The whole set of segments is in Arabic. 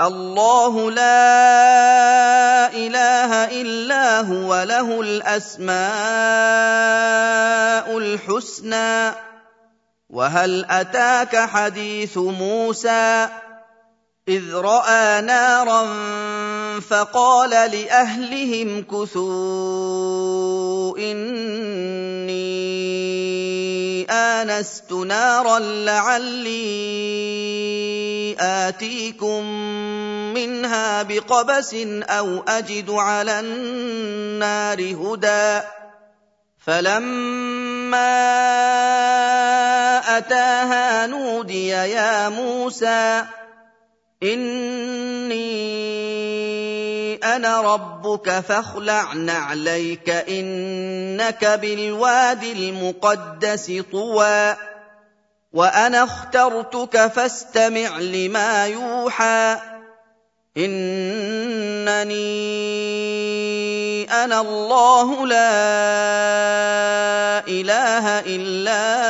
الله لا إله إلا هو له الأسماء الحسنى. وهل أتاك حديث موسى؟ إذ رأى نارا فقال لأهلهم كثوا إني آنست نارا لعلي آتيكم منها بقبس أو أجد على النار هدى. فلما أتاها نودي يا موسى إني أنا ربك فاخلع نعليك إنك بالواد المقدس طوى وأنا اخترتك فاستمع لما يوحى. إنني أنا الله لا إله إلا أنا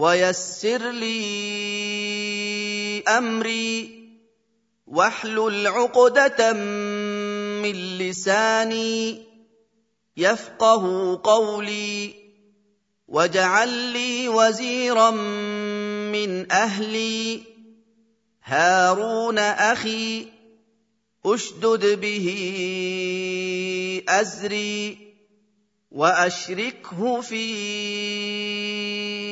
ويسر لي أمري واحلل عقدة من لساني يفقه قولي واجعل لي وزيرا من أهلي هارون أخي أشدد به أزري وأشركه في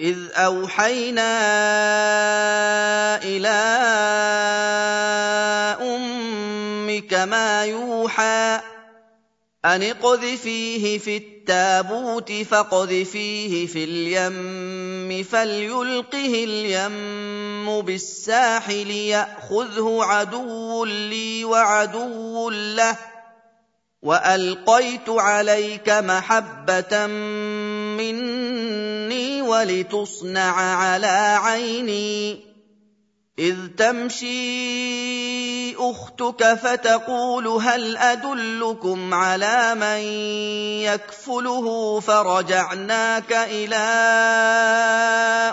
إذ أوحينا إلى أمك ما يوحى أن اقذفيه في التابوت فاقذفيه في اليم فليلقه اليم بالساحل يأخذه عدو لي وعدو له وألقيت عليك محبة مني ولتصنع على عيني. إذ تمشي أختك فتقول هل أدلكم على من يكفله فرجعناك إلى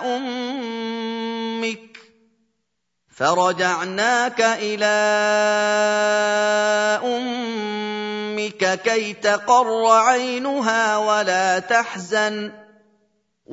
أمك فرجعناك إلى أمك كي تقر عينها ولا تحزن ۖ.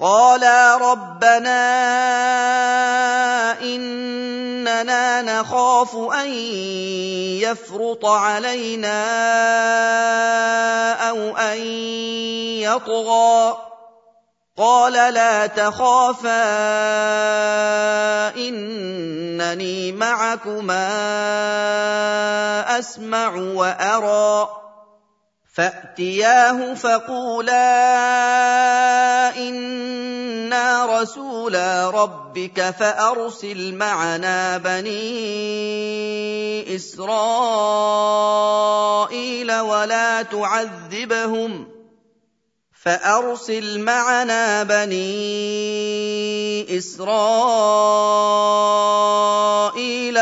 قالا ربنا اننا نخاف ان يفرط علينا أو ان يطغى قال لا تخافا انني معكما اسمع وارى فاتياه فقولا أنا رسولا ربك فارسل معنا بني اسرائيل ولا تعذبهم فأرسل معنا بني إسرائيل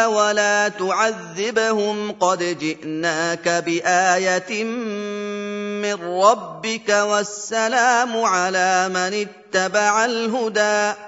ولا تعذبهم قد جئناك بآية من ربك والسلام على من اتبع الهدى.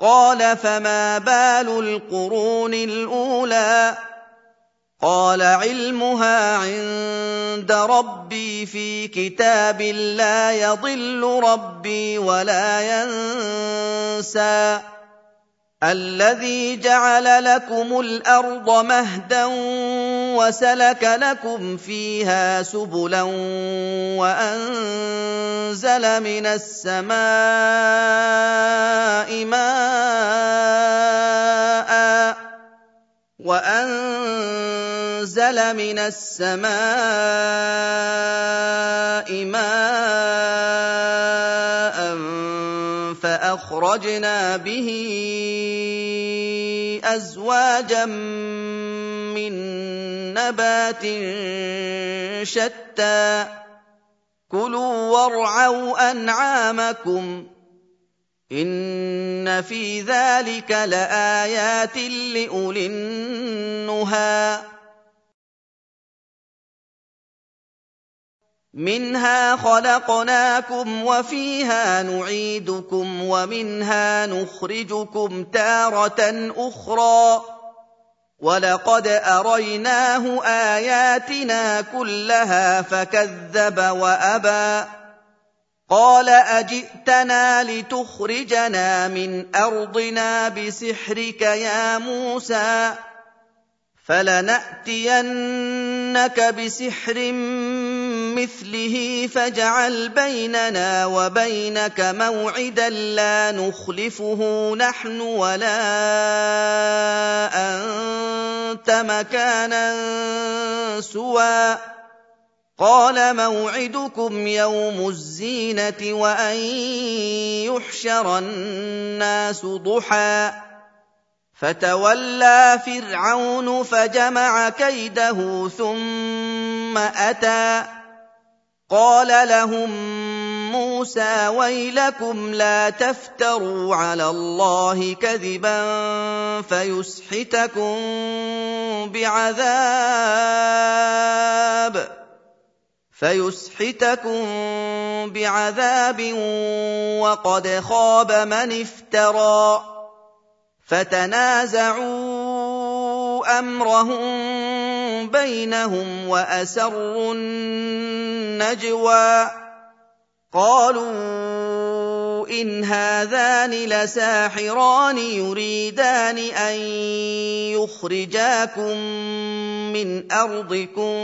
قال فما بال القرون الأولى؟ قال علمها عند ربي في كتاب لا يضل ربي ولا ينسى. الذي جعل لكم الأرض مهدا وسلك لكم فيها سبلا وأنزل من السماء ماء وأنزل من السماء ماء فاخرجنا به أزواجا من نبات شتى. كلوا وارعوا أنعامكم إن في ذلك لآيات لأولي النهى. منها خلقناكم وفيها نعيدكم ومنها نخرجكم تارة أخرى. ولقد أريناه آياتنا كلها فكذب وأبى. قال أجئتنا لتخرجنا من أرضنا بسحرك يا موسى فلنأتينك بسحر مثله فاجعل بيننا وبينك موعدا لا نخلفه نحن ولا أنت مكانا سوى. قال موعدكم يوم الزينة وأن يحشر الناس ضحى. فتولى فرعون فجمع كيده ثم أتى. قال لهم موسى ويلكم لا تفتروا على الله كذبا فيسحتكم بعذاب فيسحتكم بعذاب وقد خاب من افترى فتنازعوا أمرهم بينهم واسروا النجوى قالوا ان هذان لساحران يريدان ان يخرجاكم من ارضكم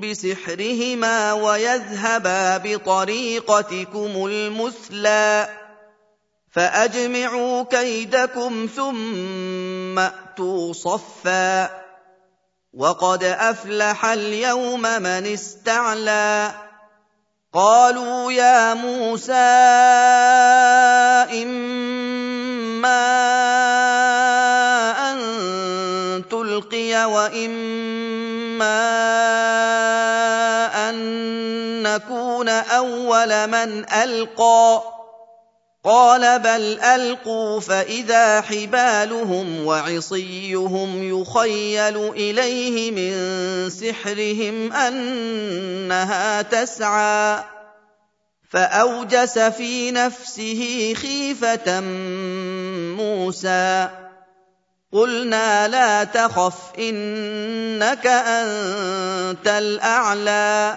بسحرهما ويذهبا بطريقتكم المثلى فاجمعوا كيدكم ثم اتوا صفا وقد أفلح اليوم من استعلى. قالوا يا موسى إما أن تلقي وإما أن نكون أول من ألقى. قال بل ألقوا فإذا حبالهم وعصيهم يخيل إليه من سحرهم أنها تسعى. فأوجس في نفسه خيفة موسى. قلنا لا تخف إنك أنت الأعلى.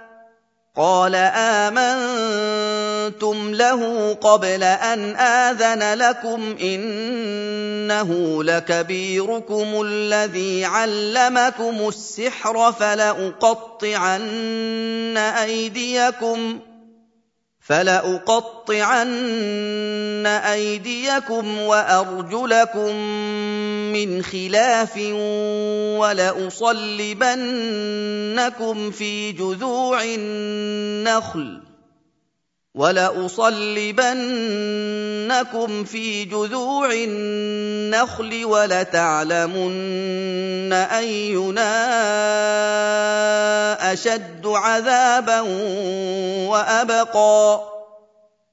قال امنتم له قبل ان اذن لكم انه لكبيركم الذي علمكم السحر فلاقطعن ايديكم فلأقطعن أيديكم وأرجلكم من خلاف ولأصلبنكم في جذوع النخل ولأصلبنكم في جذوع النخل ولتعلمن أينا أشد عذابا وأبقى.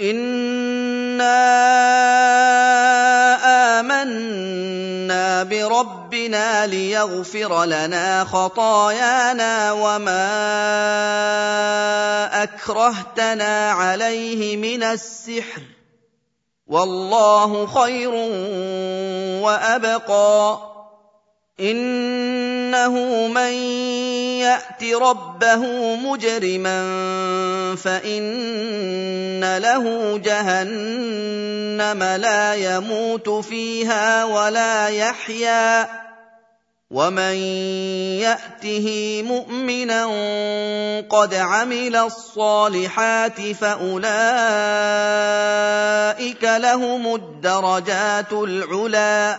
انا امنا بربنا ليغفر لنا خطايانا وما اكرهتنا عليه من السحر والله خير وابقى إنه من يأت ربه مجرما فإن له جهنم لا يموت فيها ولا يحيا. ومن يأته مؤمنا قد عمل الصالحات فأولئك لهم الدرجات العلي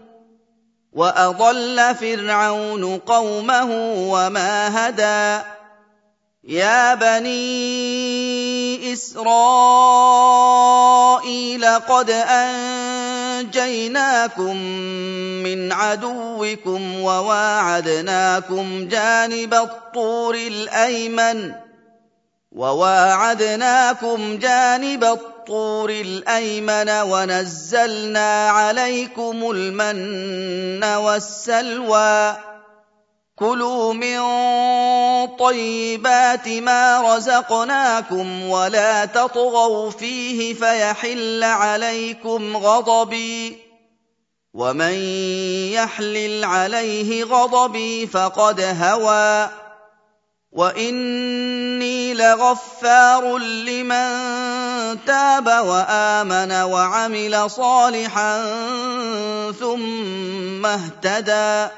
واضل فرعون قومه وما هدى يا بني اسرائيل قد انجيناكم من عدوكم وواعدناكم جانب الطور الايمن وواعدناكم جانب الطور الأيمن ونزلنا عليكم المن والسلوى. كلوا من طيبات ما رزقناكم ولا تطغوا فيه فيحل عليكم غضبي. ومن يحلل عليه غضبي فقد هوى. واني لغفار لمن تاب وامن وعمل صالحا ثم اهتدى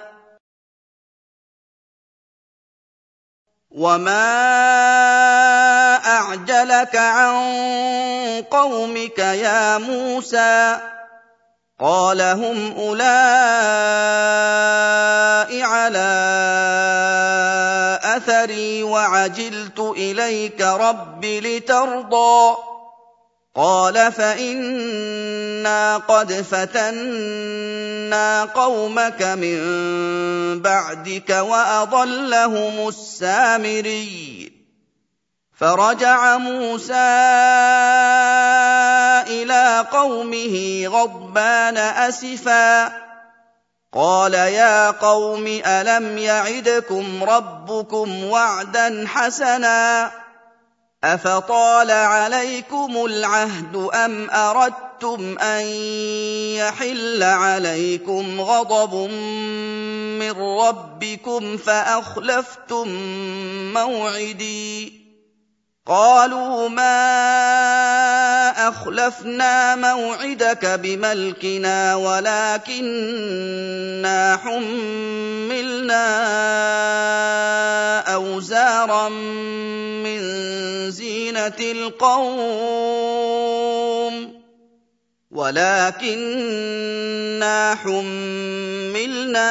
وما اعجلك عن قومك يا موسى قال هم اولئك على أثري وعجلت إليك رب لترضى. قال فإنا قد فتنا قومك من بعدك وأضلهم السامري. فرجع موسى إلى قومه غضبان أسفا. قال يا قوم ألم يعدكم ربكم وعدا حسنا؟ أفطال عليكم العهد أم أردتم أن يحل عليكم غضب من ربكم فأخلفتم موعدي؟ قالوا ما أخلفنا موعدك بملكنا ولكنا حملنا أوزارا من زينة القوم. ولكنا حملنا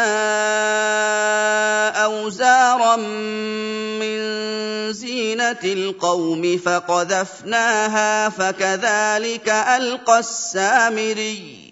أوزارا من زينة القوم فقذفناها فكذلك ألقى السامري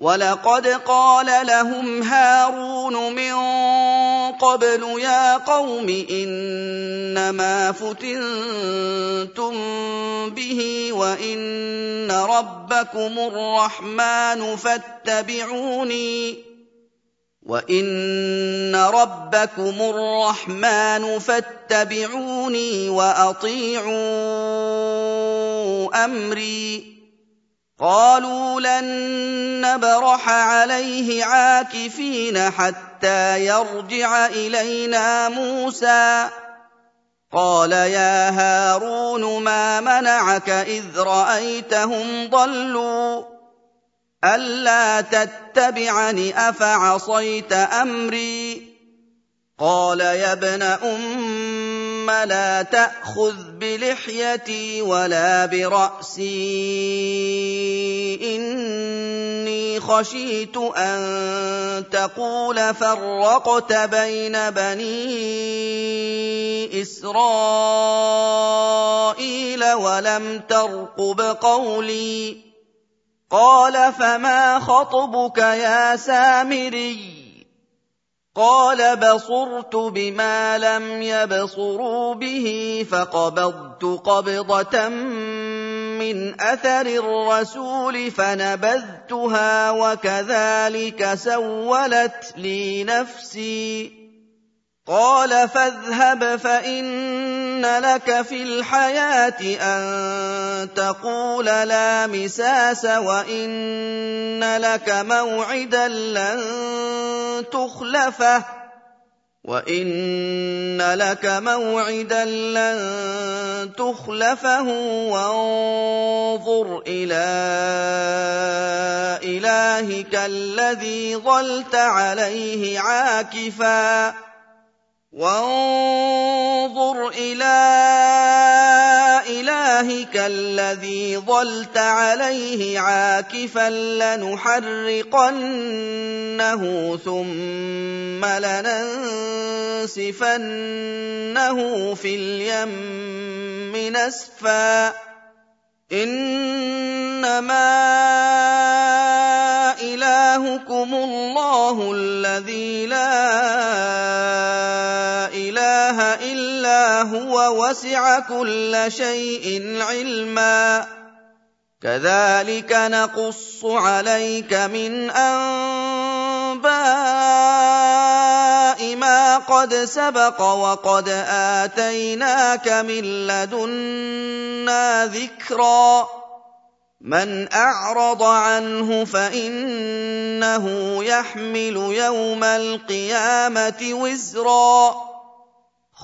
ولقد قال لهم هارون من قبل يا قوم إنما فتنتم به وإن ربكم الرحمن فاتبعوني وإن ربكم الرحمن فاتبعوني وأطيعوا أمري قالوا لن نبرح عليه عاكفين حتى يرجع إلينا موسى. قال يا هارون ما منعك إذ رأيتهم ضلوا؟ ألا تتبعني أفعصيت أمري؟ قال يا ابن ام لا تأخذ بلحيتي ولا برأسي. إني خشيت أن تقول فرقت بين بني إسرائيل ولم ترقب قولي. قال فما خطبك يا سامري؟ قال بصرت بما لم يبصروا به فقبضت قبضة من أثر الرسول فنبذتها وكذلك سولت لي نفسي قال فاذهب فان لك في الحياة ان تقول لا مساس وان لك موعدا لن تخلفه وان لك موعدا لن تخلفه وانظر إلى الهك الذي ظلت عليه عاكفا وانظر إلى إلهك الذي ظلت عليه عاكفا لنحرقنه ثم لننسفنه في اليم نسفا إنما إلهكم الله الذي لا هو وسع كل شيء علما. كذلك نقص عليك من أنباء ما قد سبق وقد آتيناك من لدنا ذكرًا. من أعرض عنه فإنه يحمل يوم القيامة وزرا.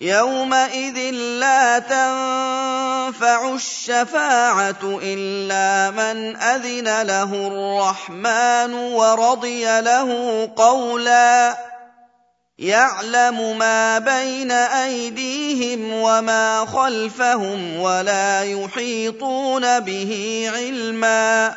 يومئذ لا تنفع الشفاعه الا من اذن له الرحمن ورضي له قولا يعلم ما بين ايديهم وما خلفهم ولا يحيطون به علما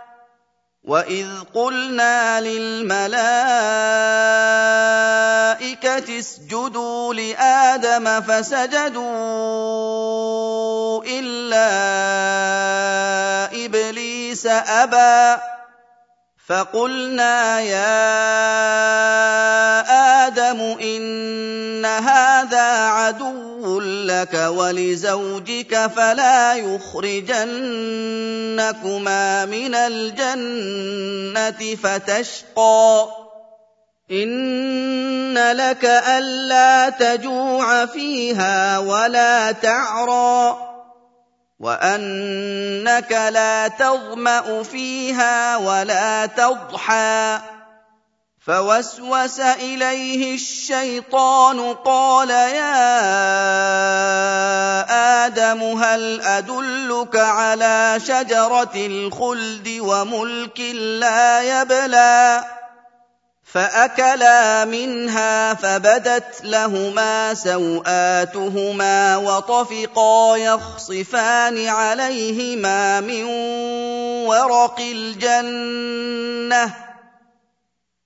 واذ قلنا للملائكه اسجدوا لادم فسجدوا الا ابليس ابى فقلنا يا آدم إن هذا عدو لك ولزوجك فلا يخرجنكما من الجنة فتشقى. إن لك ألا تجوع فيها ولا تعرى. وانك لا تظما فيها ولا تضحى فوسوس اليه الشيطان قال يا آدم هل ادلك على شجره الخلد وملك لا يبلى فأكلا منها فبدت لهما سوآتهما وطفقا يخصفان عليهما من ورق الجنة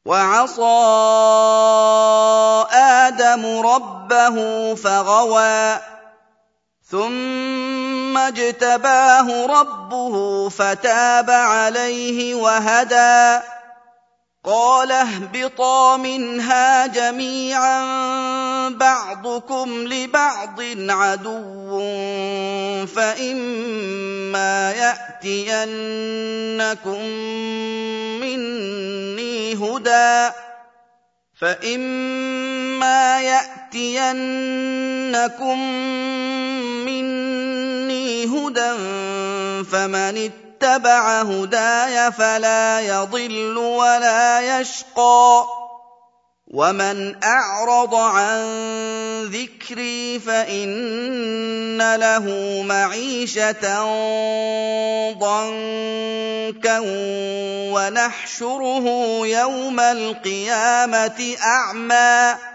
وعصى آدم ربه فغوى ثم اجتباه ربه فتاب عليه وهدى قال اهبطا منها جميعا بعضكم لبعض عدو فإما يأتينكم مني هدى فإما يأتينكم مني هدى فمن اتبع هداي فلا يضل ولا يشقى. ومن أعرض عن ذكري فإن له معيشة ضنكا ونحشره يوم القيامة أعمى.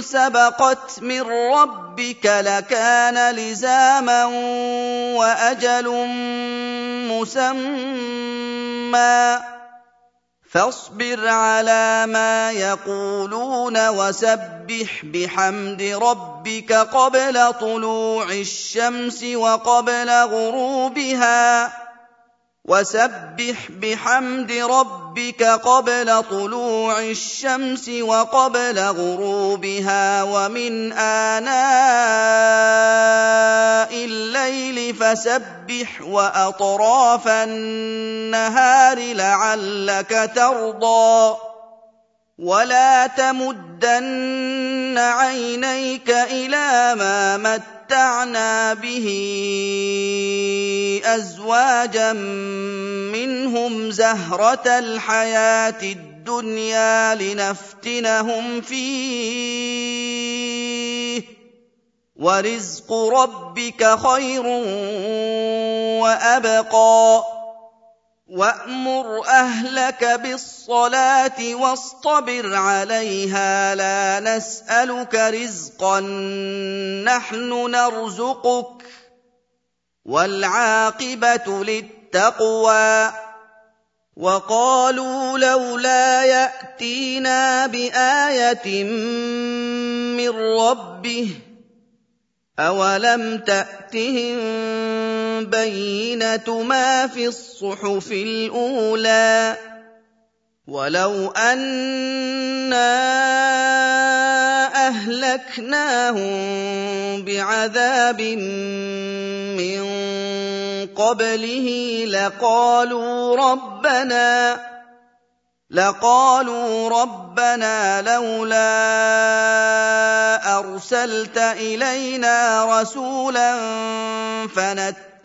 سبقت من ربك لكان لزاما وأجل مسمى. فاصبر على ما يقولون وسبح بحمد ربك قبل طلوع الشمس وقبل غروبها. وسبح بحمد ربك قبل طلوع الشمس وقبل غروبها ومن اناء الليل فسبح واطراف النهار لعلك ترضى ولا تمدن عينيك إلى ما مت متعنا به ازواجا منهم زهره الحياة الدنيا لنفتنهم فيه ورزق ربك خير وابقى وامر اهلك بالصلاه واصطبر عليها لا نسالك رزقا نحن نرزقك والعاقبه للتقوى وقالوا لولا ياتينا بايه من ربه أولم تأتهم بينة ما في الصحف الأولى ولو أنا أهلكناهم بعذاب من قبله لقالوا ربنا لقالوا ربنا لولا ارسلت الينا رسولا